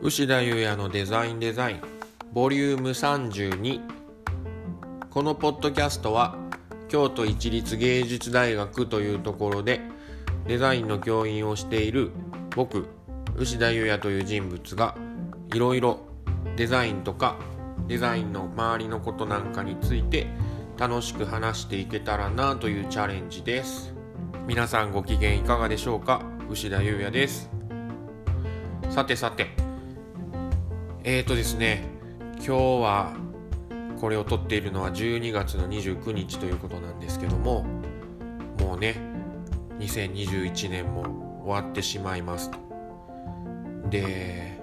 牛田優也のデザインデザインボリューム32このポッドキャストは京都市立芸術大学というところでデザインの教員をしている僕牛田優也という人物がいろいろデザインとかデザインの周りのことなんかについて楽しく話していけたらなというチャレンジです。皆さんご機嫌いかがでしょうか？牛田優也です。さてさてえーとですね今日はこれを撮っているのは12月の29日ということなんですけどももうね2021年も終わってしまいますと。で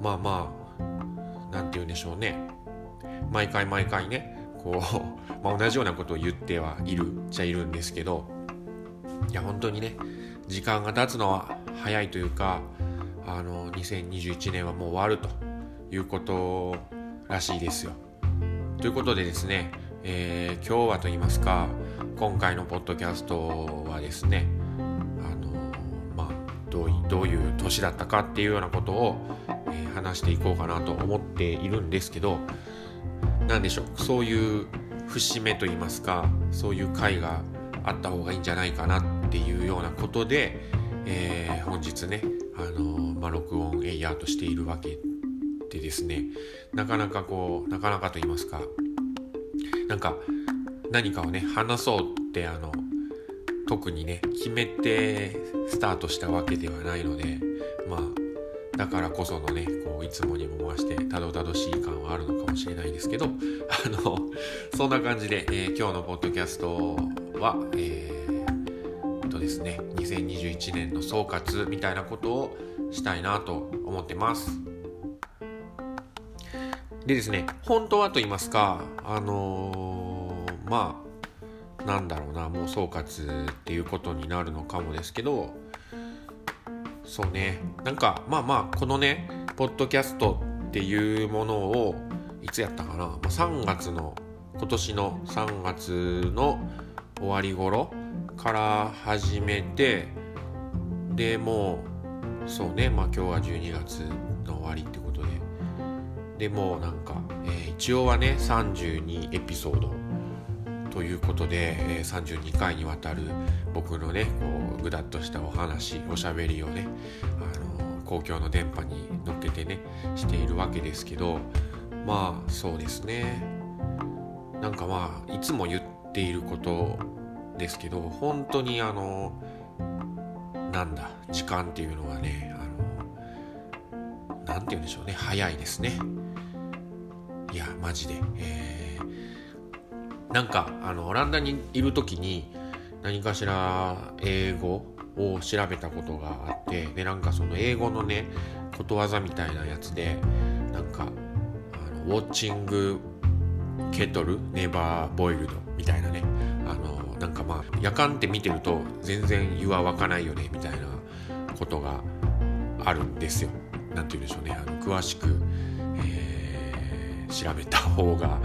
まあまあ何て言うんでしょうね。毎回毎回ねこう、まあ、同じようなことを言ってはいるっちゃいるんですけどいや本当にね時間が経つのは早いというかあの2021年はもう終わるということらしいですよ。ということでですね、えー、今日はと言いますか今回のポッドキャストはですねあのまあどういどういう年だったかっていうようなことを、えー、話していこうかなと思っているんですけど何でしょうそういう節目と言いますかそういう回があった方がいいんじゃないかなっていうようなことで、えー、本日ねあのまあ、録音エイヤーとしているわけでですね。なかなかこうなかなかと言いますか。なんか何かをね話そうってあの特にね決めてスタートしたわけではないのでまあだからこそのねこういつもにも増してたどたどしい感はあるのかもしれないですけど あのそんな感じで、えー、今日のポッドキャストは、えー、とですね2021年の総括みたいなことをしたいなと思ってます。でですね、本当はと言いますか、あのー、まあ、なんだろうな、もう総括っていうことになるのかもですけど、そうね、なんか、まあまあ、このね、ポッドキャストっていうものを、いつやったかな、まあ、3月の、今年の3月の終わり頃から始めて、でもう、そうね。まあ今日は12月の終わりってことで。でもなんか、えー、一応はね32エピソードということで、えー、32回にわたる僕のねこうぐだっとしたお話おしゃべりをね、あのー、公共の電波に乗っけてねしているわけですけどまあそうですね。なんかまあいつも言っていることですけど本当にあのーなんだ時間っていうのはねあの何て言うんでしょうね早いですね。いやマジで、えー、なんかあのオランダにいる時に何かしら英語を調べたことがあってでなんかその英語のねことわざみたいなやつでなんかあのウォッチングケトルネバーボイルドみたいなねなんかまあ夜間って見てると全然湯は沸かないよねみたいなことがあるんですよ。なんて言うんでしょうねあの詳しく、えー、調べた方が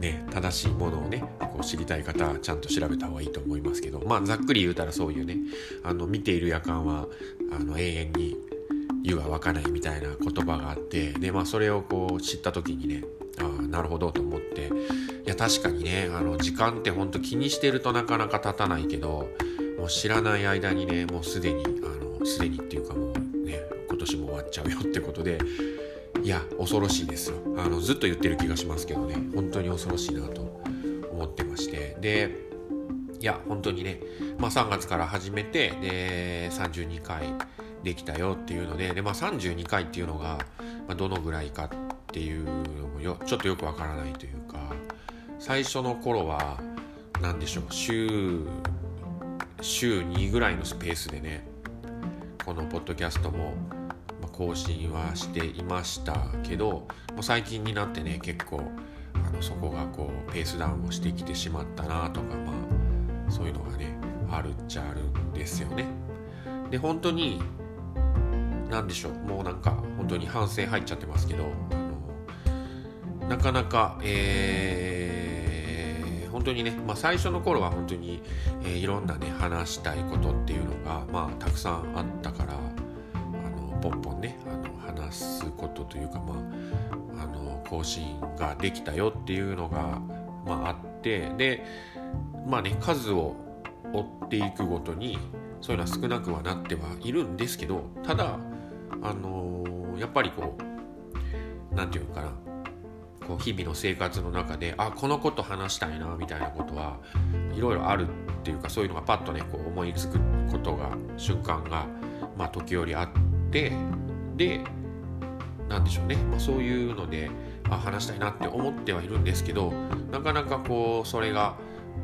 ね正しいものをねこう知りたい方はちゃんと調べた方がいいと思いますけどまあざっくり言うたらそういうねあの見ている夜間はあの永遠に湯は沸かないみたいな言葉があってでまあそれをこう知った時にねああなるほどと思っていや確かにねあの時間ってほんと気にしてるとなかなか経たないけどもう知らない間にねもうすでにあのすでにっていうかもうね今年も終わっちゃうよってことでいや恐ろしいですよ。あのずっと言ってる気がしますけどね。本当に恐ろしいなと思ってまして。でいや本当にね、まあ、3月から始めてで32回できたよっていうのでで、まあ、32回っていうのが、まあ、どのぐらいかっていうのもよちょっとよくわからないという最初の頃は何でしょう週週2ぐらいのスペースでねこのポッドキャストも更新はしていましたけどもう最近になってね結構あのそこがこうペースダウンをしてきてしまったなとかまあそういうのがねあるっちゃあるんですよね。で本当に何でしょうもうなんか本当に反省入っちゃってますけどあのなかなかえー、本当にね、まあ、最初の頃は本当に、えー、いろんなね話したいことっていうのがまあたくさんあったからあのポンポンねあの話すことというかまああの更新ができたよっていうのが、まあ、あってでまあね数を追っていくごとにそういうのは少なくはなってはいるんですけどただあのー、やっぱりこう何て言うのかなこう日々の生活の中であこのこと話したいなみたいなことはいろいろあるっていうかそういうのがパッとねこう思いつくことが瞬間がまあ時折あってでなんでしょうね、まあ、そういうのであ話したいなって思ってはいるんですけどなかなかこうそれが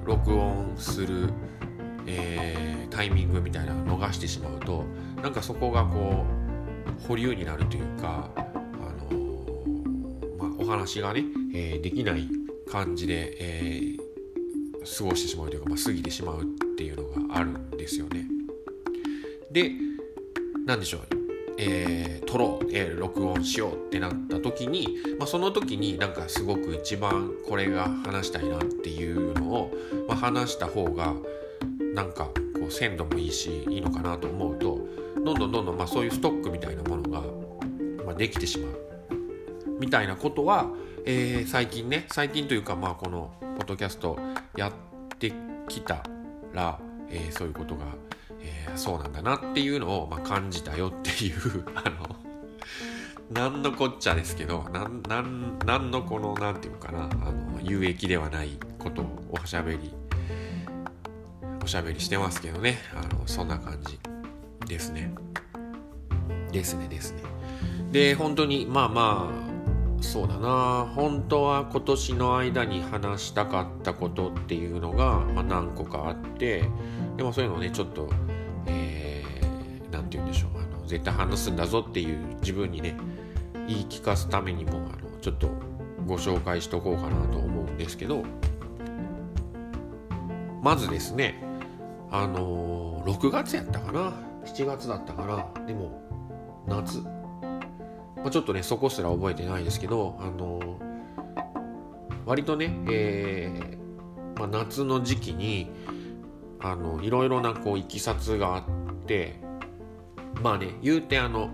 録音する、えー、タイミングみたいなのを逃してしまうとなんかそこがこう保留になるというか、話がね、えー、できない感じで、え過ごしてしまうというか、まあ、過ぎてしまうっていうのがあるんですよね。で何でしょう。えー、撮ろう、えー、録音しようってなった時に、まあ、その時になんかすごく一番これが話したいなっていうのを、まあ、話した方がなんかこう鮮度もいいしいいのかなと思うとどんどんどんどんまあそういうストックみたいなものが、まあ、できてしまう。みたいなことは、えー、最近ね最近というかまあこのポッドキャストやってきたら、えー、そういうことがえー、そうなんだなっていうのを、まあ、感じたよっていう あの何のこっちゃですけどなんなんなんのこの何て言うかなあの有益ではないことをおしゃべりおしゃべりしてますけどねあのそんな感じですね。ですねですね。で本当にまあまあそうだな。本当は今年の間に話したかったことっていうのが、まあ、何個かあってでもそういうのをねちょっと何、えーて言うんでしょう。あの絶対話すんだぞっていう自分にね言い聞かすためにもあのちょっとご紹介しとこうかなと思うんですけどまずですねあのー、6月やったかな。7月だったかなでも夏、まあ、ちょっとねそこすら覚えてないですけどあの、割とね、えーまあ、夏の時期にあのいろいろなこういきさつがあってまあね言うてあの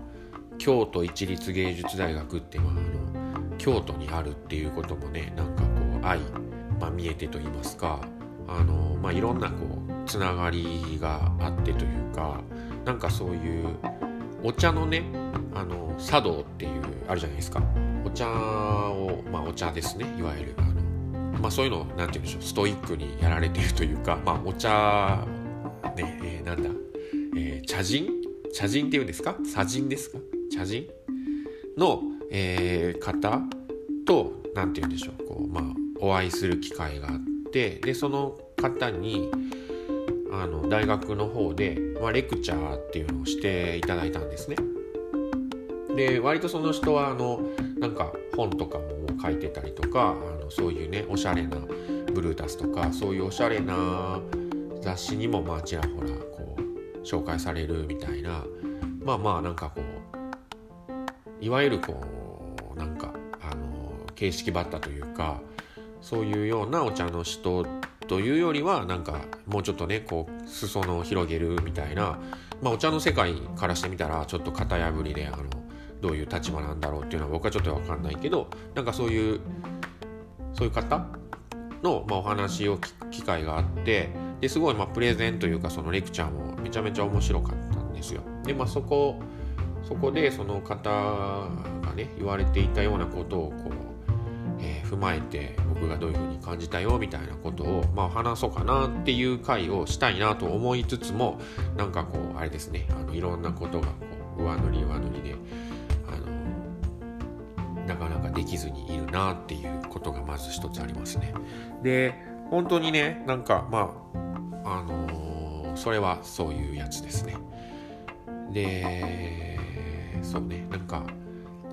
京都一律芸術大学ってまああの京都にあるっていうこともねなんかこう愛、まあ、見えてと言いますかあの、まあ、いろんなこうつながりがあってというかなんかそういうお茶のねあの茶道っていうあるじゃないですか。お茶をまあお茶ですね。いわゆるあのまあそういうのを何て言うんでしょう。ストイックにやられてるというかまあお茶ね、えー、なんだ、えー、茶人？茶人っていうんですか？茶人ですか？茶人？の、えー、方と何て言うんでしょう。こう、まあ、お会いする機会があってでその方にあの大学の方で、まあ、レクチャーっていうのをしていただいたんですね。で割とその人はあのなんか本とかも書いてたりとかあのそういうねおしゃれなブルータスとかそういうおしゃれな雑誌にもまあちらほらこう紹介されるみたいなまあまあなんかこういわゆるこうなんかあの形式ばったというかそういうようなお茶の人というよりはなんかもうちょっとねこう裾野を広げるみたいな、まあ、お茶の世界からしてみたらちょっと型破りであのどういう立場なんだろうっていうのは僕はちょっと分かんないけどなんかそういうそういう方の、まあ、お話を聞く機会があってですごいまあプレゼンというかそのレクチャーもめちゃめちゃ面白かったんですよ。でまあそこそこでその方がね言われていたようなことをこう、えー、踏まえて僕がどういうふうに感じたよみたいなことを、まあ、話そうかなっていう回をしたいなと思いつつもなんかこうあれですねあのいろんなことがこう上塗り上塗りであのなかなかできずにいるなっていうことがまず一つありますね。で本当にねなんかまああのー、それはそういうやつですねでそうねなんか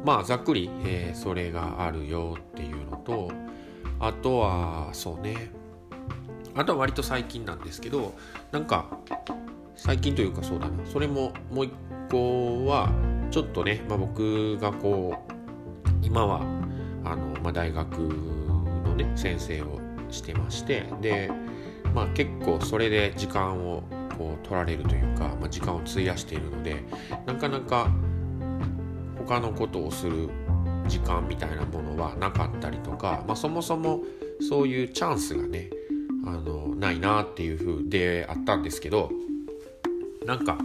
まあざっくり、えー、それがあるよっていうのとあとはそうね。あとは割と最近なんですけどなんか最近というかそうだな。それももう一個はちょっとね、まあ、僕がこう今はあの、まあ、大学のね先生をしてましてでまあ、結構それで時間をこう取られるというか、まあ、時間を費やしているのでなかなか他のことをする時間みたいなものはなかったりとか、まあ、そもそもそういうチャンスがねあのないなっていう風であったんですけどなんか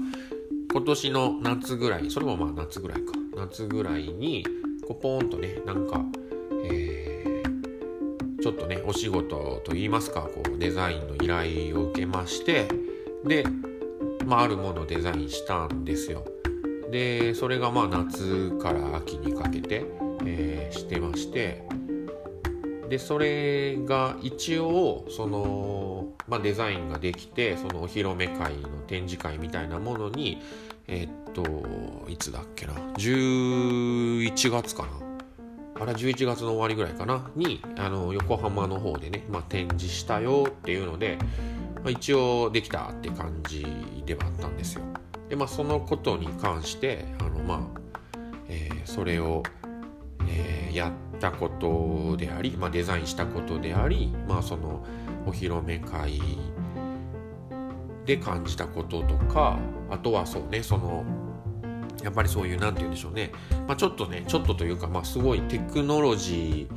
今年の夏ぐらいそれもまあ夏ぐらいか。夏ぐらいにこうポーンとねなんか、えー、ちょっとねお仕事といいますかこうデザインの依頼を受けましてで、まあ、あるものをデザインしたんですよ。でそれがまあ夏から秋にかけて、えー、してましてでそれが一応その、まあ、デザインができてそのお披露目会の展示会みたいなものにえー、っといつだっけな11月かな。あれ11月の終わりぐらいかな。にあの横浜の方でね、まあ、展示したよっていうので、まあ、一応できたって感じではあったんですよ。でまあそのことに関してあのまあ、えー、それを、えー、やったことであり、まあ、デザインしたことでありまあそのお披露目会で感じたこととかあとはそうねそのやっぱりそういう何て言うんでしょうね、まあ、ちょっとねちょっとというか、まあ、すごいテクノロジ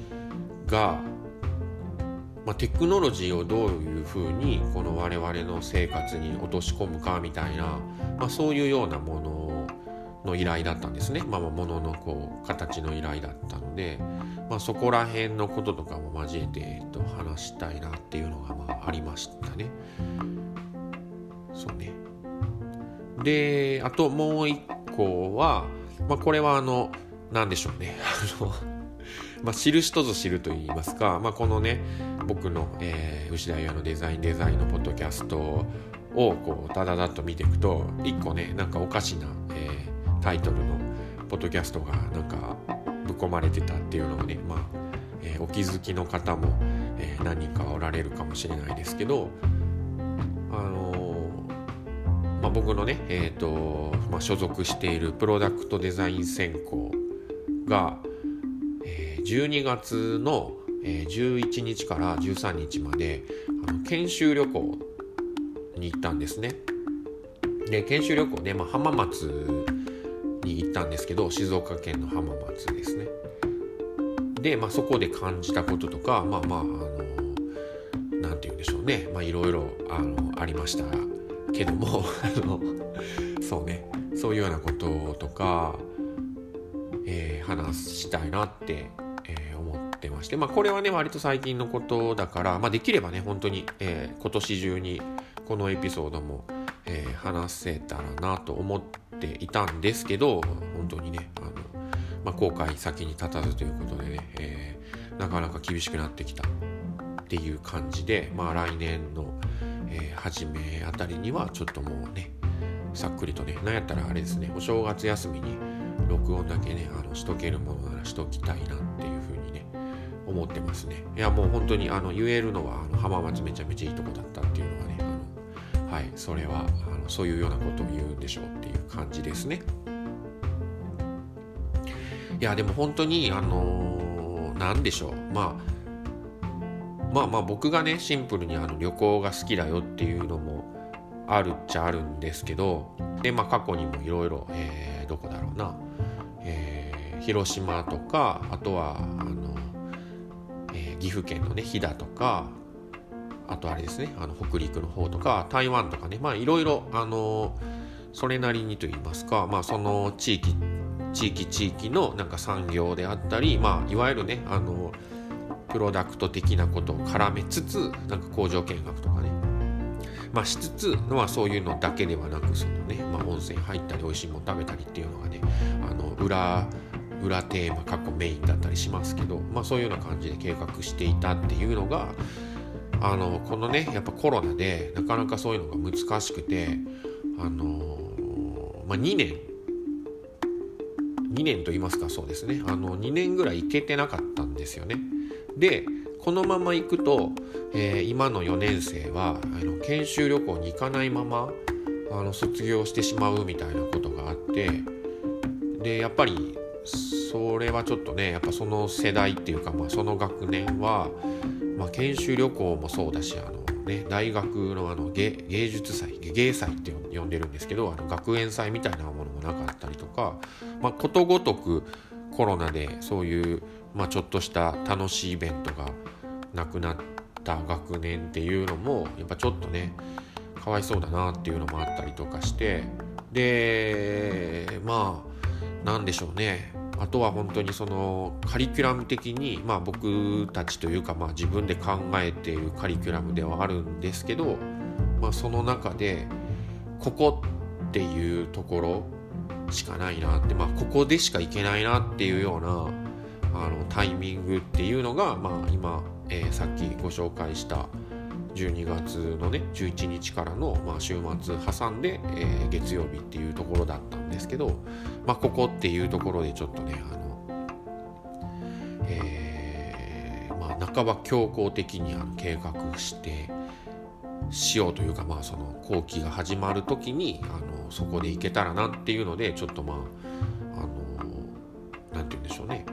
ーが、まあ、テクノロジーをどういうふうにこの我々の生活に落とし込むかみたいな、まあ、そういうようなものの依頼だったんですね、まあ、ものこう形の依頼だったので、まあ、そこら辺のこととかも交えて、えっと、話したいなっていうのがまあありましたね。そうね。であともう一個は、まあ、これはあの何でしょうね。あのまあ、知る人ぞ知ると言いますか、まあ、このね僕の、えー、牛田屋のデザインデザインのポッドキャストをこうただだと見ていくと一個ねなんかおかしな、えー、タイトルのポッドキャストがなんかぶっ込まれてたっていうのをね、まあえー、お気づきの方も、えー、何人かおられるかもしれないですけどあのまあ、僕のね、えーとまあ、所属しているプロダクトデザイン専攻が、えー、12月の、えー、11日から13日まであの研修旅行に行ったんですね。で研修旅行ね、まあ、浜松ったんですけど静岡県の浜松ですね。で、まあ、そこで感じたこととかまあまああのなんて言うんでしょうね。まいろいろあのありましたけども あのそうね。そういうようなこととか、えー、話したいなって、えー、思ってまして。まあこれはね割と最近のことだから、まあ、できればね本当に、えー、今年中にこのエピソードも、え、話せたらなと思っていたんですけど本当にねあの、まあ、後悔先に立たずということでね、えー、なかなか厳しくなってきたっていう感じで、まあ、来年のえー、初めあたりにはちょっともうねさっくりとねなんやったらあれですねお正月休みに録音だけねあのしとけるものならしときたいなっていうふうにね思ってますね。いやもう本当にあの言えるのはあの浜松めちゃめちゃいいとこだったっていうのはいそれはあのそういうようなことを言うんでしょうっていう感じですね。いやでも本当にあのー、何でしょう。まあまあまあ僕がねシンプルにあの旅行が好きだよっていうのもあるっちゃあるんですけどでまあ過去にもいろいろどこだろうな、えー、広島とかあとはあの、えー、岐阜県のね飛騨とかあとあれですねあの北陸の方とか台湾とかねまあいろいろあのそれなりにと言いますかまあその地域地域地域のなんか産業であったりまあいわゆるねあのプロダクト的なことを絡めつつなんか工場見学とかね。まあしつつのはそういうのだけではなくそのね、まあ、温泉入ったり美味しいもの食べたりっていうのがねあの裏裏テーマ過去メインだったりしますけど、まあ、そういうような感じで計画していたっていうのがあのこのねやっぱコロナでなかなかそういうのが難しくてあのまあ、2年2年と言いますかそうですねあの2年ぐらい行けてなかったんですよね。でこのまま行くと、えー、今の4年生はあの研修旅行に行かないままあの卒業してしまうみたいなことがあってでやっぱりそれはちょっとねやっぱその世代っていうか、まあ、その学年は、まあ、研修旅行もそうだしあの、ね、大学のあの芸芸術祭芸祭って呼んでるんですけどあの学園祭みたいなものもなかったりとか、まあ、ことごとくコロナでそういう、まあ、ちょっとした楽しいイベントがなくなった学年っていうのもやっぱちょっとねかわいそうだなっていうのもあったりとかしてでまあなんでしょうね。あとは本当にそのカリキュラム的に、まあ、僕たちというか、まあ、自分で考えているカリキュラムではあるんですけど、まあ、その中でここっていうところしかないなって、まあ、ここでしか行けないなっていうようなあのタイミングっていうのが、まあ、今、えー、さっきご紹介した12月のね11日からの、まあ、週末挟んで、えー、月曜日っていうところだったんですけど、まあ、ここっていうところでちょっとねあの、えー、まあ、半ば強行的にあの計画してしようというか、まあ、その後期が始まる時にあのそこで行けたらなっていうのでちょっとまああのなんて言うんでしょうね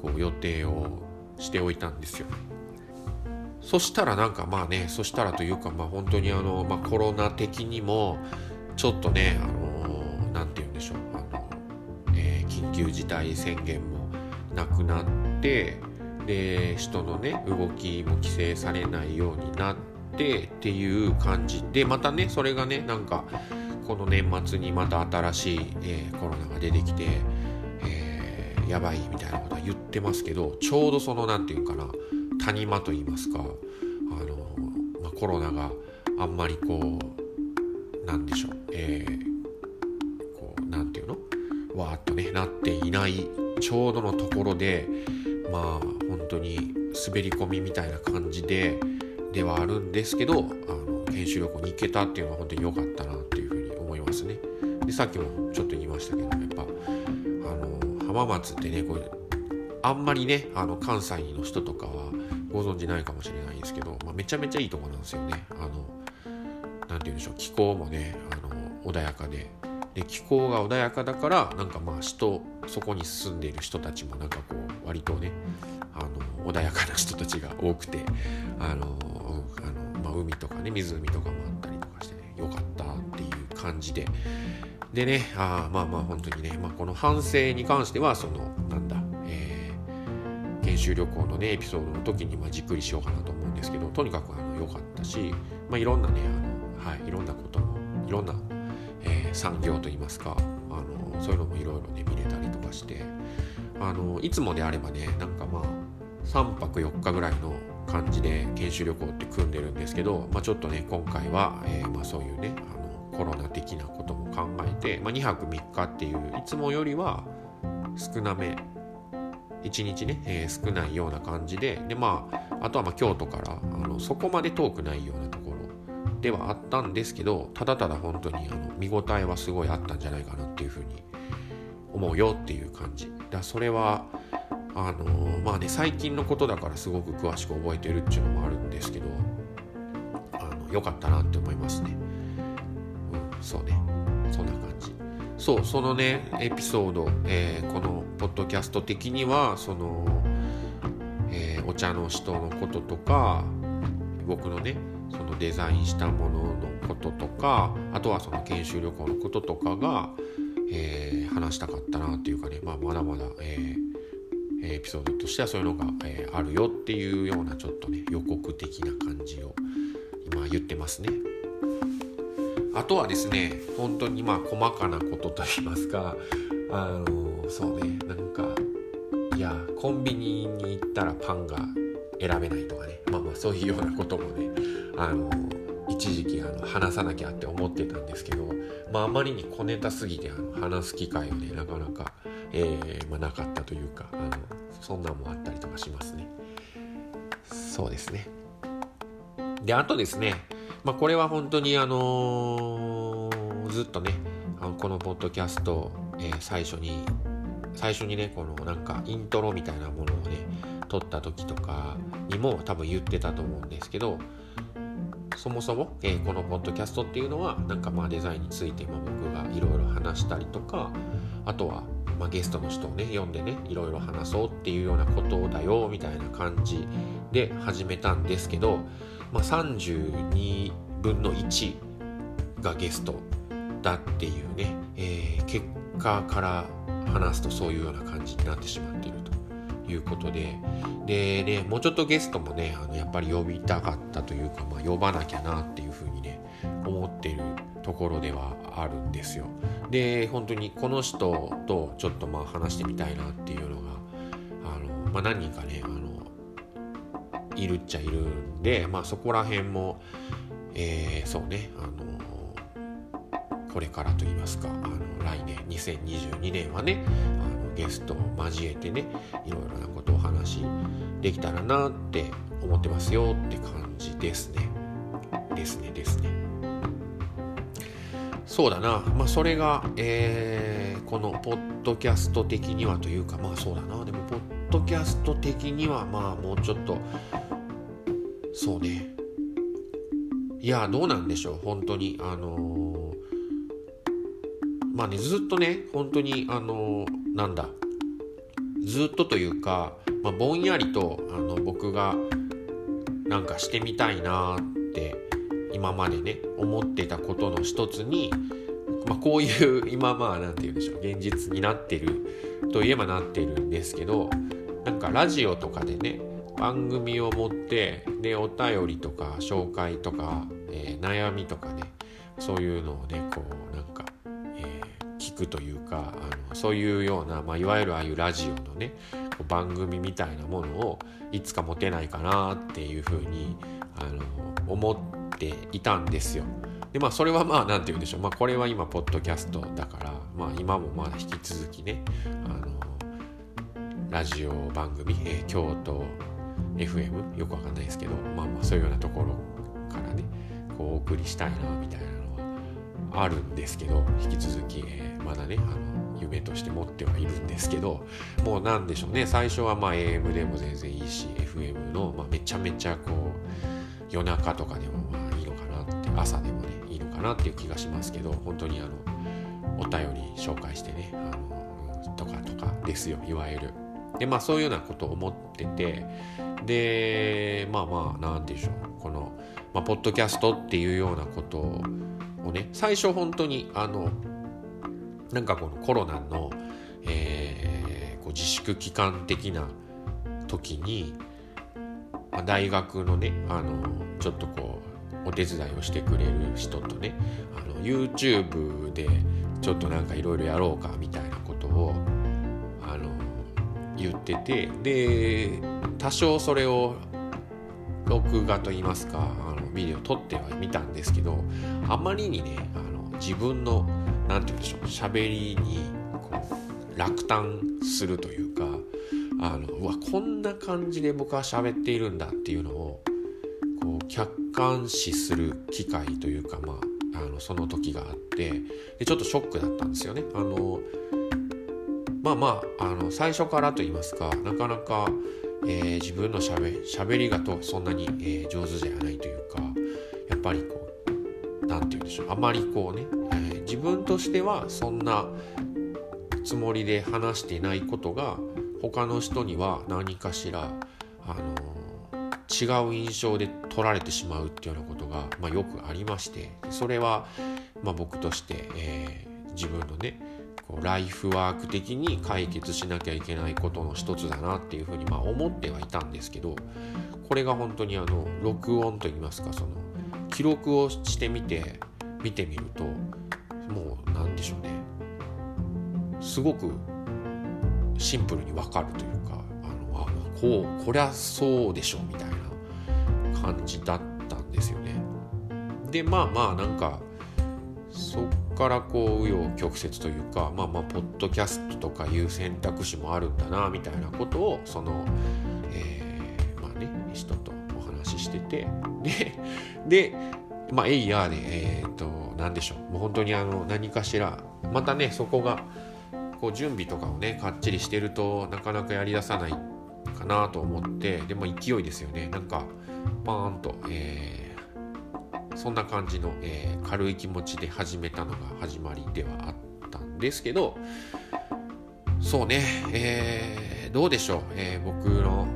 こう予定をしておいたんですよ。そしたらなんかまあねそしたらというかまあ本当にあの、まあ、コロナ的にもちょっとねあのなんて言うんでしょうあの、えー、緊急事態宣言もなくなってで人のね動きも規制されないようになってっていう感じでまたねそれがねなんかこの年末にまた新しい、えー、コロナが出てきて、えー、やばいみたいなことは言ってますけどちょうどその何て言うかな谷間と言いますかあの、まあ、コロナがあんまりこうなんでしょう、えー、こうなんていうの？わーっとねなっていないちょうどのところでまあ本当に滑り込みみたいな感じでではあるんですけどあの研修旅行に行けたっていうのは本当に良かったなっていうふうに思いますね。でさっきもちょっと言いましたけどやっぱあの浜松ってねこれあんまりねあの関西の人とかはご存知ないかもしれないですけど、まあ、めちゃめちゃいいとこなんですよね。あのなんて言うんでしょう。気候もねあの穏やかで。で気候が穏やかだからなんかまあ人そこに住んでいる人たちもなんかこう割とねあの穏やかな人たちが多くてあの、あのまあ、海とかね湖とかもあったりとかしてねよかったっていう感じで。でねあまあまあ本当にね、まあ、この反省に関してはそのなんだ修旅行のねエピソードの時にまじっくりしようかなと思うんですけどとにかくあの良かったし、まあ、いろんなねあの、はい、いろんなこともいろんな、えー、産業といいますかあのそういうのもいろいろね見れたりとかしてあのいつもであればねなんかまあ3泊4日ぐらいの感じで研修旅行って組んでるんですけど、まあ、ちょっとね今回は、えー、まあ、そういうねあのコロナ的なことも考えて、まあ、2泊3日っていういつもよりは少なめ1日ね、えー、少ないような感じででまああとはま京都からあのそこまで遠くないようなところではあったんですけどただただ本当にあの見応えはすごいあったんじゃないかなっていうふうに思うよっていう感じ。だそれはあのー、まあね最近のことだからすごく詳しく覚えてるっていうのもあるんですけどあのよかったなって思いますね。うんそうね。そんな感じ。そうそのねエピソード、えー、このポッドキャスト的にはその、えー、お茶の人のこととか僕のねそのデザインしたもののこととかあとはその研修旅行のこととかが、えー、話したかったなっていうかね、まあ、まだまだ、えー、エピソードとしてはそういうのが、えー、あるよっていうようなちょっとね予告的な感じを今言ってますね。あとはですね本当にまあ細かなことといいますかあのそうねなんかいやコンビニに行ったらパンが選べないとかねまあまあそういうようなこともねあの一時期あの話さなきゃって思ってたんですけど、まあ、あまりに小ネタすぎてあの話す機会をねなかなか、えーまあ、なかったというかあのそんなんもあったりとかしますね。そうですね。であとですねまあ、これは本当にあのー、ずっとねあのこのポッドキャスト、えー、最初に最初にねこのなんかイントロみたいなものをね撮った時とかにも多分言ってたと思うんですけどそもそも、えー、このポッドキャストっていうのはなんかまあデザインについてまあ僕がいろいろ話したりとかあとはまあ、ゲストの人をね呼んでねいろいろ話そうっていうようなことだよみたいな感じで始めたんですけど、まあ、32分の1がゲストだっていうね、えー、結果から話すとそういうような感じになってしまっているということででねもうちょっとゲストもねあのやっぱり呼びたかったというか、まあ、呼ばなきゃなっていうふうにね思ってるところではあるんですよ。で本当にこの人とちょっとまあ話してみたいなっていうのがあの、まあ、何人かねあのいるっちゃいるんで、まあ、そこら辺も、えー、そうねあのこれからと言いますかあの来年2022年はねあのゲストを交えてねいろいろなことをお話できたらなって思ってますよって感じですね。ですねですね。そうだな、まあ、それが、えー、このポッドキャスト的にはというかまあそうだなでもポッドキャスト的にはまあもうちょっとそうね。いやどうなんでしょう。本当に。あのー、まあねずっとね本当にあのー、なんだ。ずっとというか、まあ、ぼんやりとあの僕がなんかしてみたいなって今までね思ってたことの一つに、まあ、こういう今まあ何て言うんでしょう。現実になってるといえばなってるんですけどなんかラジオとかでね番組を持ってでお便りとか紹介とか、えー、悩みとかねそういうのをねこうなんか、えー、聞くというかあのそういうような、まあ、いわゆるああいうラジオのね番組みたいなものをいつか持てないかなっていうふうにあの思っていたんですよ。でまあそれはまあ何て言うんでしょうまあこれは今ポッドキャストだからまあ今もまだ引き続きねあのラジオ番組、えー、京都 FM よくわかんないですけどまあまあそういうようなところからねこうお送りしたいなみたいなのはあるんですけど引き続き、えー、まだねあの夢として持ってはいるんですけどもうなんでしょうね最初はまあ AM でも全然いいし FM の、まあ、めちゃめちゃこう夜中とかでもまあいいのかなって朝でもねいいのかなっていう気がしますけど本当にあのお便り紹介してねあのとかとかですよいわゆる。でまあそういうようなことを思っててでまあまあ何て言うんでしょうこの、まあ、ポッドキャストっていうようなことをね最初本当にあのなんかこのコロナの、えー、こう自粛期間的な時に、まあ、大学のねあのちょっとこうお手伝いをしてくれる人とねあの YouTube でちょっとなんかいろいろやろうかみたいな言っててで多少それを録画といいますかあのビデオ撮ってはみたんですけどあまりにねあの自分の何て言うんでしょう喋りにこう落胆するというかあのうわこんな感じで僕は喋っているんだっていうのをこう客観視する機会というかまああのその時があってでちょっとショックだったんですよね。あのまあまああの最初からと言いますかなかなか、えー、自分のしゃべしゃべりがとそんなに、えー、上手じゃないというかやっぱりこう何て言うんでしょうあまりこうね、えー、自分としてはそんなつもりで話してないことが他の人には何かしらあの違う印象で取られてしまうっていうようなことが、まあ、よくありましてそれは、まあ、僕として、えー、自分のねこうライフワーク的に解決しなきゃいけないことの一つだなっていうふうにまあ思ってはいたんですけどこれが本当にあの録音といいますかその記録をしてみて見てみるともう何でしょうねすごくシンプルに分かるというかあのあこうこりゃそうでしょみたいな感じだったんですよね。でまあまあなんかそっからこう紆余曲折というかまあまあポッドキャストとかいう選択肢もあるんだなみたいなことをその、えー、まあね人とお話ししててででまあエイヤーでえっ、と何でしょう。もう本当にあの何かしらまたねそこがこう準備とかをねかっちりしてるとなかなかやりださないかなと思ってでも勢いですよね。なんかパーンと、えーそんな感じの、えー、軽い気持ちで始めたのが始まりではあったんですけどそうね、えー、どうでしょう、えー、僕の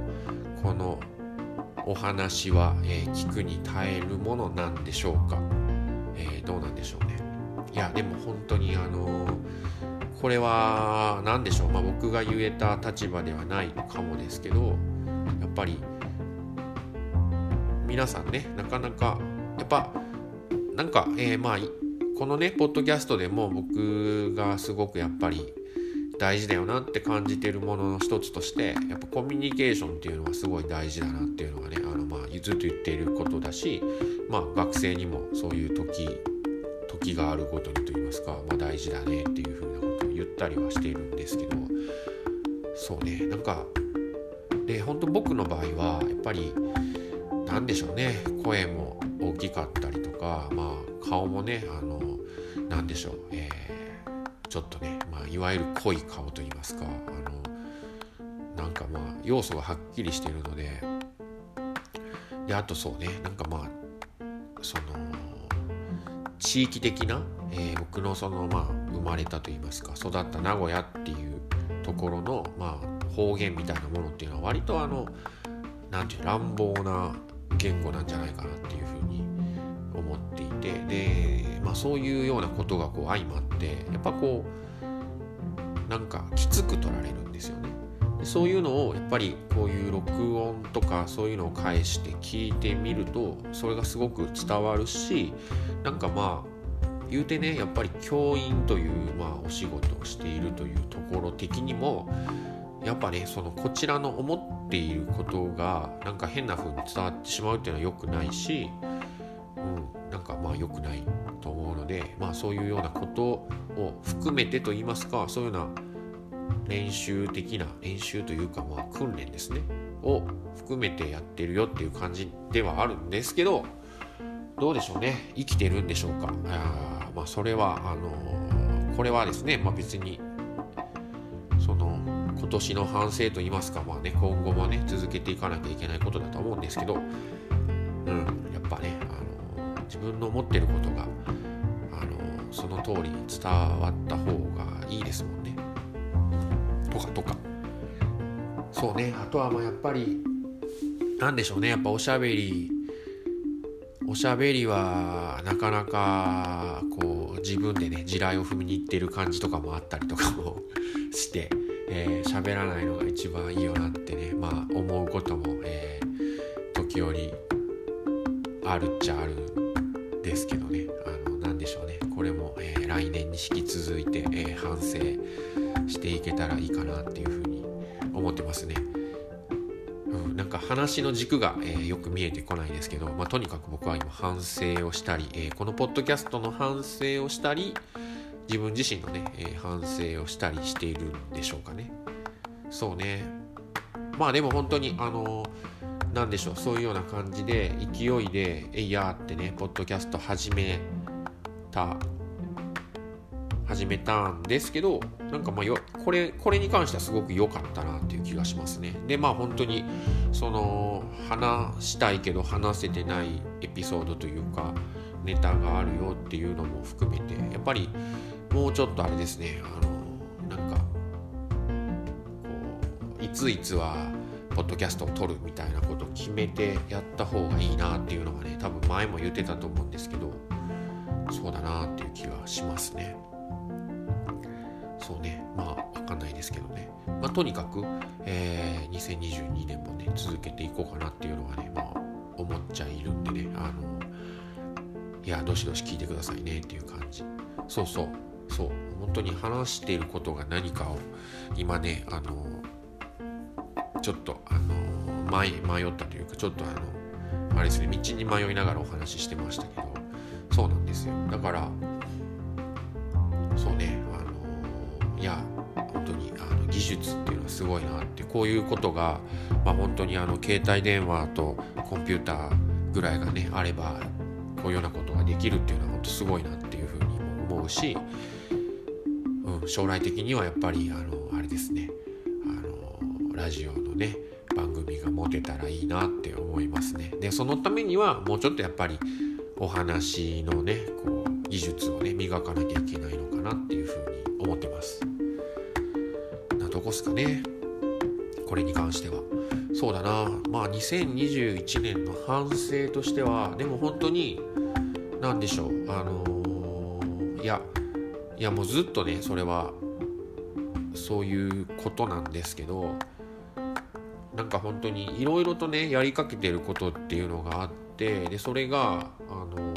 このお話は、え聞くに耐えるものなんでしょうか、えどうなんでしょうね。いやでも本当にあのこれは何でしょう、まあ、僕が言えた立場ではないかもですけどやっぱり皆さんねなかなかやっぱなんか、えー、まあこのねポッドキャストでも僕がすごくやっぱり大事だよなって感じてるものの一つとしてやっぱコミュニケーションっていうのはすごい大事だなっていうのがねあのまあずっと言っていることだしまあ学生にもそういう時時があるごとにと言いますか、まあ、大事だねっていうふうなことを言ったりはしているんですけどそうねなんかで本当僕の場合はやっぱり何でしょうね声も大きかったりとかまあ顔もねあの何でしょう、えー、ちょっとね、まあ、いわゆる濃い顔といいますかあのなんかまあ要素がはっきりしてるのでであとそうねなんかまあその地域的な、えー、僕のそのまあ生まれたといいますか育った名古屋っていうところのまあ方言みたいなものっていうのは割とあの何て言う乱暴な言語なんじゃないかなっていうふうに思っていてで、まあ、そういうようなことがこう相まってやっぱこうなんかきつく取られるんですよね。でそういうのをやっぱりこういう録音とかそういうのを返して聞いてみるとそれがすごく伝わるしなんかまあ言うてねやっぱり教員という、まあ、お仕事をしているというところ的にもやっぱねそのこちらの思っていることがなんか変な風に伝わってしまうっていうのは良くないし、うん、なんかまあ良くないと思うのでまあそういうようなことを含めてと言いますかそういうような練習的な練習というかまあ訓練ですね。を含めてやってるよっていう感じではあるんですけどどうでしょうね。生きてるんでしょうか。あまあそれはあのこれはですね、まあ、別に年の反省といいますか、まあね、今後もね続けていかなきゃいけないことだと思うんですけど、うん、やっぱね、あの自分の思ってることが、あのその通りに伝わった方がいいですもんね。とかとか。そうねあとはまあやっぱりなんでしょうねやっぱおしゃべりおしゃべりはなかなかこう自分でね地雷を踏みに行ってる感じとかもあったりとかも してえー、喋らないのが一番いいよなってねまあ思うことも、えー、時折あるっちゃあるんですけどねあの何でしょうねこれも、えー、来年に引き続いて、え、反省していけたらいいかなっていうふうに思ってますね。うん、なんか話の軸が、えー、よく見えてこないですけど、まあ、とにかく僕は今反省をしたり、えー、このポッドキャストの反省をしたり、自分自身のね、えー、反省をしたりしているんでしょうかね。そうね。まあでも本当に、あのー、なんでしょう、そういうような感じで、勢いで、えいやーってね、ポッドキャスト始めた、始めたんですけど、なんかまあよ、これ、これに関してはすごく良かったなっていう気がしますね。で、まあ本当に、その、話したいけど話せてないエピソードというか、ネタがあるよっていうのも含めて、やっぱり、もうちょっとあれですね。あのなんかこういついつはポッドキャストを撮るみたいなことを決めてやった方がいいなっていうのがね多分前も言ってたと思うんですけどそうだなっていう気はしますね。そうね。まあ分かんないですけどね。まあとにかく、えー、2022年もね続けていこうかなっていうのはねまあ思っちゃいるんでね。あのいやどしどし聞いてくださいねっていう感じ。そうそう。そう本当に話していることが何かを今ねあのちょっとあの迷迷ったというかちょっとあのあれですね道に迷いながらお話ししてましたけどそうなんですよ。だからそうねあのいや本当にあの技術っていうのはすごいなってこういうことが、まあ、本当にあの携帯電話とコンピューターぐらいがねあればこういうようなことができるっていうのは本当すごいなっていう思うしうん、将来的にはやっぱりあのあれですね。あのラジオのね番組が持てたらいいなって思いますね。でそのためにはもうちょっとやっぱりお話のねこう技術をね磨かなきゃいけないのかなっていうふうに思ってます。などこっすかね。これに関しては。そうだな。まあ2021年の反省としてはでも本当に何でしょう。あのいやいやもうずっとねそれはそういうことなんですけどなんか本当にいろいろとねやりかけてることっていうのがあってでそれがあの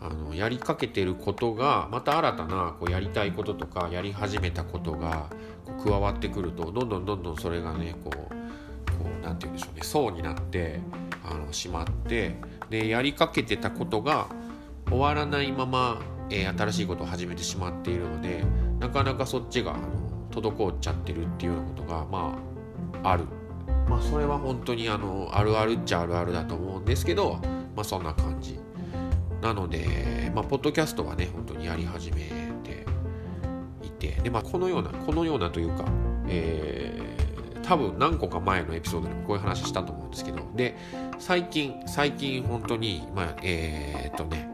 あのやりかけてることがまた新たなこうやりたいこととかやり始めたことがこう加わってくるとどんどんどんどんそれがねこうこうなんて言うんでしょうね層になってあのしまってでやりかけてたことが終わらないまま、えー、新しいことを始めてしまっているのでなかなかそっちがあの滞っちゃってるっていうようなことがまあある。まあそれは本当にあのあるあるっちゃあるあるだと思うんですけどまあそんな感じ。なのでまあポッドキャストはね本当にやり始めていてでまあこのようなこのようなというかえー、多分何個か前のエピソードでもこういう話したと思うんですけどで最近最近本当にまあえー、っとね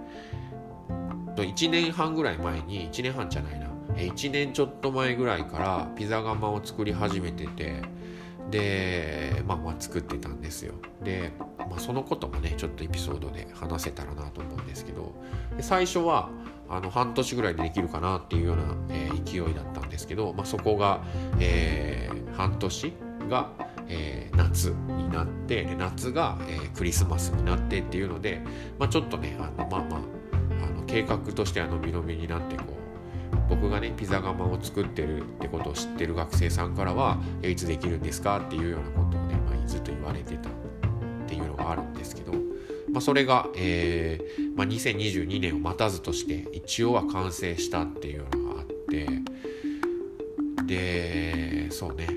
1年半ぐらい前に1年半じゃないな。1年ちょっと前ぐらいからピザ窯を作り始めててでまあまあ作ってたんですよ。で、まあ、そのこともねちょっとエピソードで話せたらなと思うんですけど最初はあの半年ぐらいでできるかなっていうような、えー、勢いだったんですけど、まあ、そこが、えー、半年が、えー、夏になってで夏が、え、クリスマスになってっていうので、まあ、ちょっとねあのまあまああの計画としては伸び伸びになってこう僕がねピザ窯を作ってるってことを知ってる学生さんからはいつできるんですかっていうようなことをね、まあ、ずっと言われてたっていうのがあるんですけど、まあ、それが、えーまあ、2022年を待たずとして一応は完成したっていうのがあってでそうね。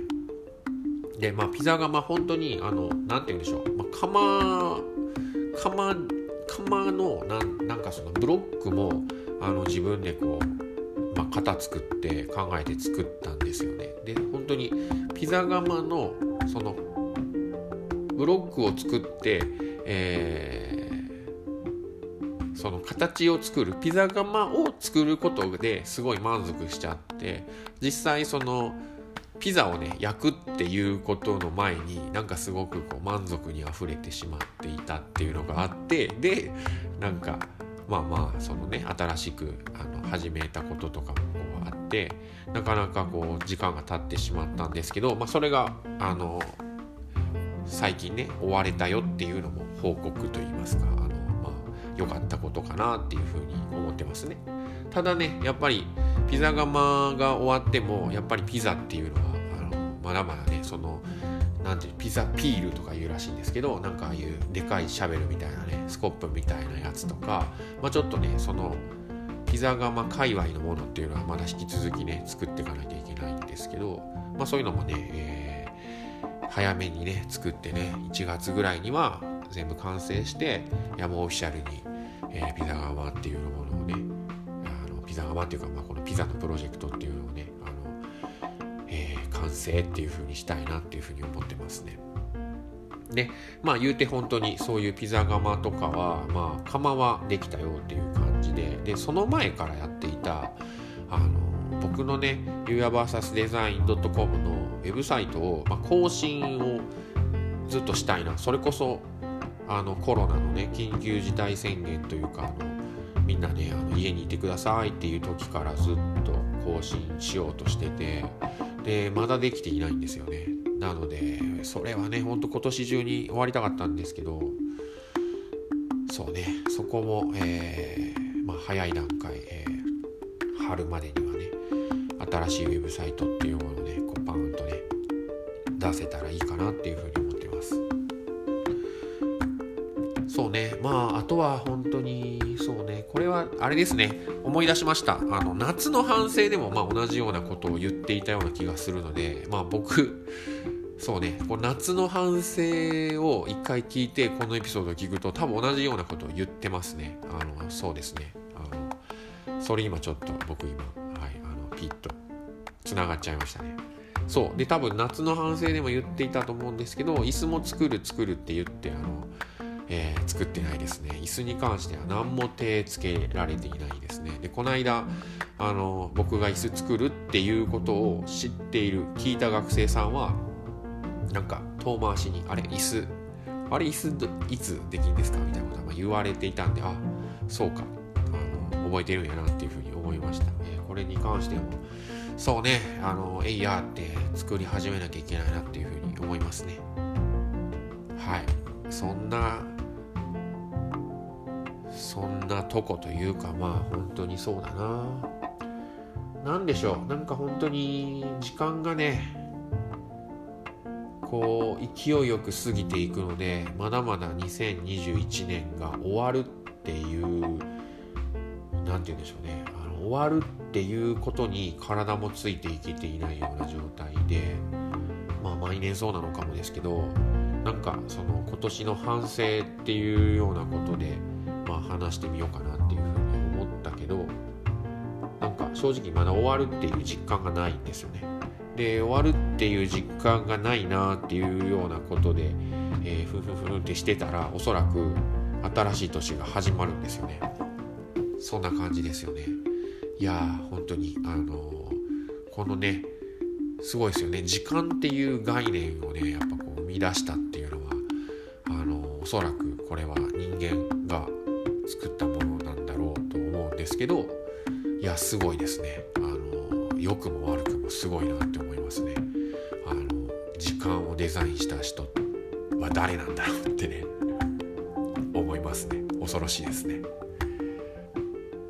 でまあピザ窯本当にあのなんて言うんでしょう、まあ、窯窯窯のなんなんかそのブロックもあの自分でこうまあ、型作って考えて作ったんですよね。で本当にピザ窯のそのブロックを作って、えー、その形を作るピザ窯を作ることですごい満足しちゃって実際そのピザをね焼くっていうことの前になんかすごくこう満足にあふれてしまっていたっていうのがあってでなんかまあまあそのね新しくあの始めたこととかもこうあってなかなかこう時間が経ってしまったんですけど、まあ、それがあの最近ね終われたよっていうのも報告といいますかあの、まあ、良かったことかなっていうふうに思ってますね。ただねやっぱりピザ窯が終わってもやっぱりピザっていうのはあのまだまだねそのなんていうピザピールとか言うらしいんですけどなんかああいうでかいシャベルみたいなねスコップみたいなやつとか、まあ、ちょっとねそのピザ窯界隈のものっていうのはまだ引き続きね作っていかなきゃいけないんですけど、まあ、そういうのもね、えー、早めにね作ってね1月ぐらいには全部完成していやもうオフィシャルに、えー、ピザ窯っていうものをねあのピザ窯っていうか、まあ、このピザのプロジェクトっていうのをね完成っていう風にしたいなっていう風に思ってますね。でまあ言うて本当にそういうピザ窯とかはまあ窯はできたよっていう感じででその前からやっていたあの僕のね u a vs デザイン .com のウェブサイトを、まあ、更新をずっとしたいなそれこそあのコロナのね緊急事態宣言というかあのみんなねあの家にいてくださいっていう時からずっと更新しようとしててでまだできていないんですよね。なのでそれはねほんと今年中に終わりたかったんですけどそうねそこも、えー、まあ、早い段階、えー、春までにはね新しいウェブサイトっていうものをねこうパンとね出せたらいいかなっていうふうに思ってます。そうねまああとは本当にれはあれですね。思い出しました。あの夏の反省でもまあ同じようなことを言っていたような気がするのでまあ僕そうね。こう夏の反省を一回聞いてこのエピソードを聞くと多分同じようなことを言ってますね。あのそうですね。あのそれ今ちょっと僕今はいあのピッとつながっちゃいましたね。そう。で多分夏の反省でも言っていたと思うんですけど椅子も作る作るって言ってあのえー、作ってないですね。椅子に関しては何も手つけられていないですね。でこの間あの僕が椅子作るっていうことを知っている聞いた学生さんはなんか遠回しに「あれ椅子あれ椅子いつできんですか?」みたいなことは言われていたんであそうか。あの覚えてるんやなっていうふうに思いました、えー、これに関してもそうね。あのエイヤーって作り始めなきゃいけないなっていうふうに思いますね。はい。そんなそんなとこというかまあ本当にそうだな。何でしょう。なんか本当に時間がねこう勢いよく過ぎていくのでまだまだ2021年が終わるっていう何て言うんでしょうね。あの終わるっていうことに体もついていけていないような状態でまあ毎年そうなのかもですけどなんかその今年の反省っていうようなことでまあ話してみようかなっていうふうに思ったけどなんか正直まだ終わるっていう実感がないんですよね。で終わるっていう実感がないなっていうようなことで、えー、ふふふってしてたらおそらく新しい年が始まるんですよね。そんな感じですよね。いやー本当にあのー、このねすごいですよね時間っていう概念をねやっぱこう生み出したっていうのはあのー、おそらくこれは人間が作ったものなんだろうと思うんですけどいやすごいですね。あの良くも悪くもすごいなって思いますね。あの時間をデザインした人は誰なんだろうってね思いますね。恐ろしいですね。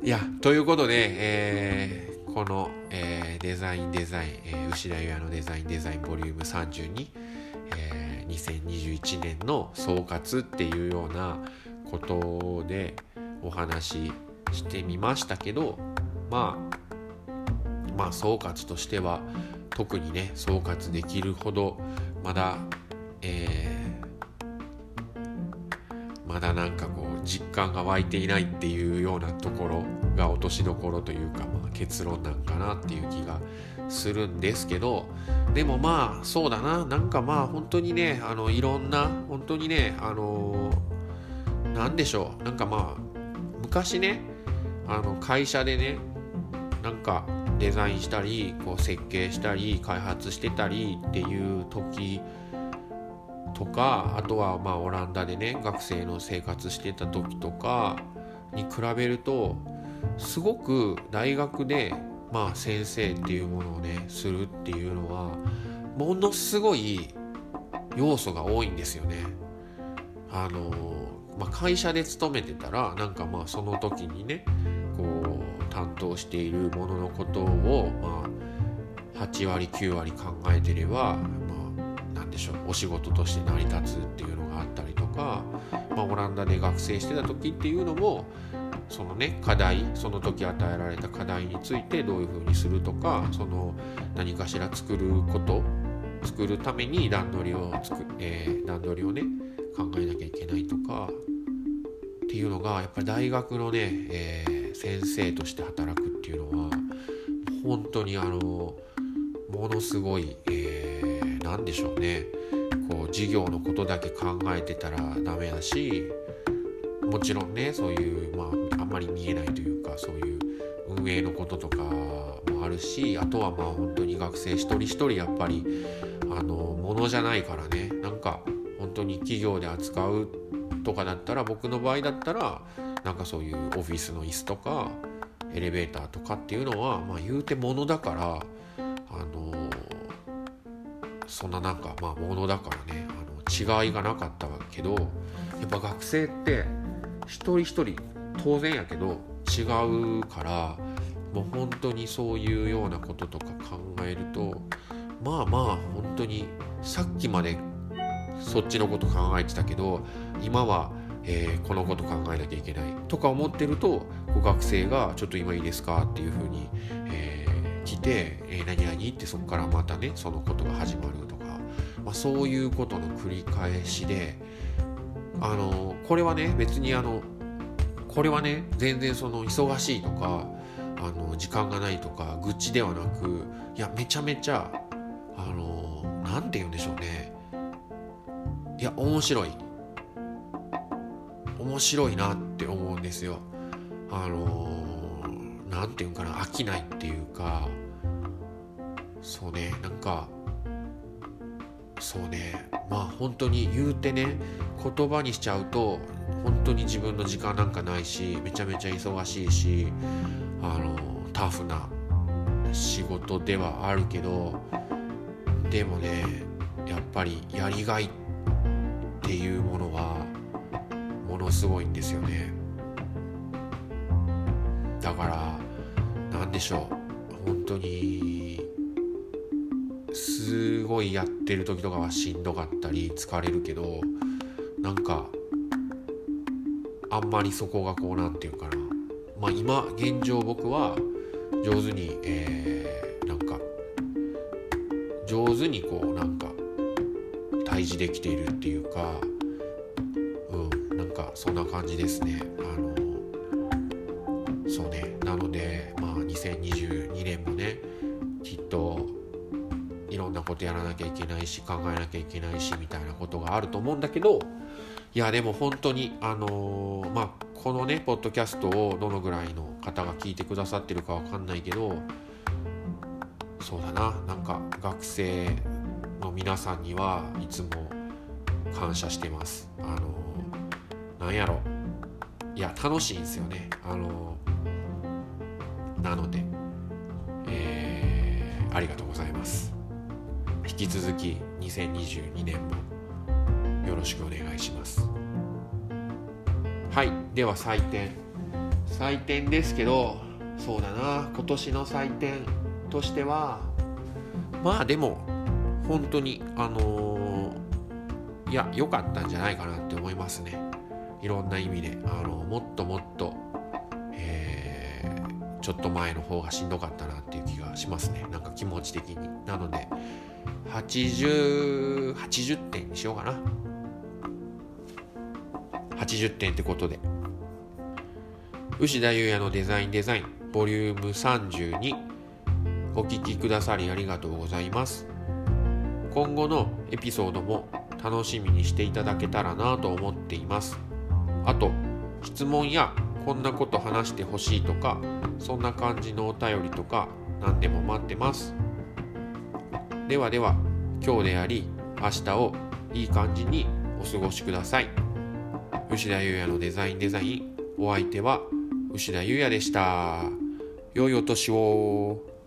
いやということで、えー、この、えー、デザインデザイン、えー、牛田優也のデザインデザインボリューム32え2021年の総括っていうようなことでお話ししてみましたけどまあまあ総括としては特にね総括できるほどまだえー、まだなんかこう実感が湧いていないっていうようなところが落としどころというか、まあ、結論なんかなっていう気がするんですけどでもまあそうだな。なんかまあ本当にねあのいろんな本当にねあの何でしょう。なんかまあ昔ねあの会社でねなんかデザインしたりこう設計したり開発してたりっていう時とかあとはまあオランダでね学生の生活してた時とかに比べるとすごく大学でまあ先生っていうものをねするっていうのはものすごい要素が多いんですよね。あのまあ、会社で勤めてたらなんかまあその時にねこう担当しているもののことをまあ8割9割考えてればまあ何でしょうお仕事として成り立つっていうのがあったりとか、まあ、オランダで学生してた時っていうのもそのね課題その時与えられた課題についてどういうふうにするとかその何かしら作ること作るために段取りをつく、えー、段取りをね考えなきゃいけないとかっていうのがやっぱり大学のね、えー、先生として働くっていうのは本当にあのものすごい、えー、何でしょうね。こう授業のことだけ考えてたらダメだしもちろんねそういう、まあ、あんまり見えないというかそういう運営のこととかもあるしあとはまあ本当に学生一人一人やっぱりあのものじゃないからね。なんか当に企業で扱うとかだったら僕の場合だったらなんかそういうオフィスの椅子とかエレベーターとかっていうのはまあ言うてものだからあのそんななんかまあものだからねあの違いがなかったけどやっぱ学生って一人一人当然やけど違うからもう本当にそういうようなこととか考えるとまあまあ本当にさっきまでそっちのこと考えてたけど今は、えー、このこと考えなきゃいけないとか思ってると学生が「ちょっと今いいですか?」っていうふうに、えー、来て「えー、何々?」ってそこからまたねそのことが始まるとか、まあ、そういうことの繰り返しであのこれはね別にあのこれはね全然その忙しいとかあの時間がないとか愚痴ではなくいやめちゃめちゃあの何て言うんでしょうねいや面白い。面白いなって思うんですよ。あの何て言うんかな飽きないっていうか。そうねなんかそうねまあ本当に言うてね言葉にしちゃうと本当に自分の時間なんかないしめちゃめちゃ忙しいしあのタフな仕事ではあるけどでもねやっぱりやりがいってていうものはものすごいんですよね。だから何でしょう。本当にすごいやってる時とかはしんどかったり疲れるけどなんかあんまりそこがこうなんていうかな。まあ今現状僕は上手に、えー、なんか上手にこうなんか対峙できているっていうかうんなんかそんな感じですね。あのそうね。なのでまあ2022年もねきっといろんなことやらなきゃいけないし考えなきゃいけないしみたいなことがあると思うんだけどいやでも本当にあのー、まあこのねポッドキャストをどのぐらいの方が聞いてくださってるかわかんないけどそうだな。なんか学生の皆さんにはいつも感謝してます。あのー、なんやろ。いや楽しいんですよね。あのー、なのでえー、ありがとうございます。引き続き2022年もよろしくお願いします。はい。では採点。採点ですけどそうだな。今年の採点としてはまあでも本当にあのー、いや良かったんじゃないかなって思いますね。いろんな意味で。あのもっともっと、えー、ちょっと前の方がしんどかったなっていう気がしますね。なんか気持ち的に。なので8080 80点にしようかな。80点ってことで。牛田優也のデザインデザインボリューム32お聴きくださりありがとうございます。今後のエピソードも楽しみにしていただけたらなと思っています。あと質問やこんなこと話してほしいとかそんな感じのお便りとか何でも待ってます。ではでは今日であり明日をいい感じにお過ごしください。牛田優也のデザインデザインお相手は牛田優也でした。良いお年を。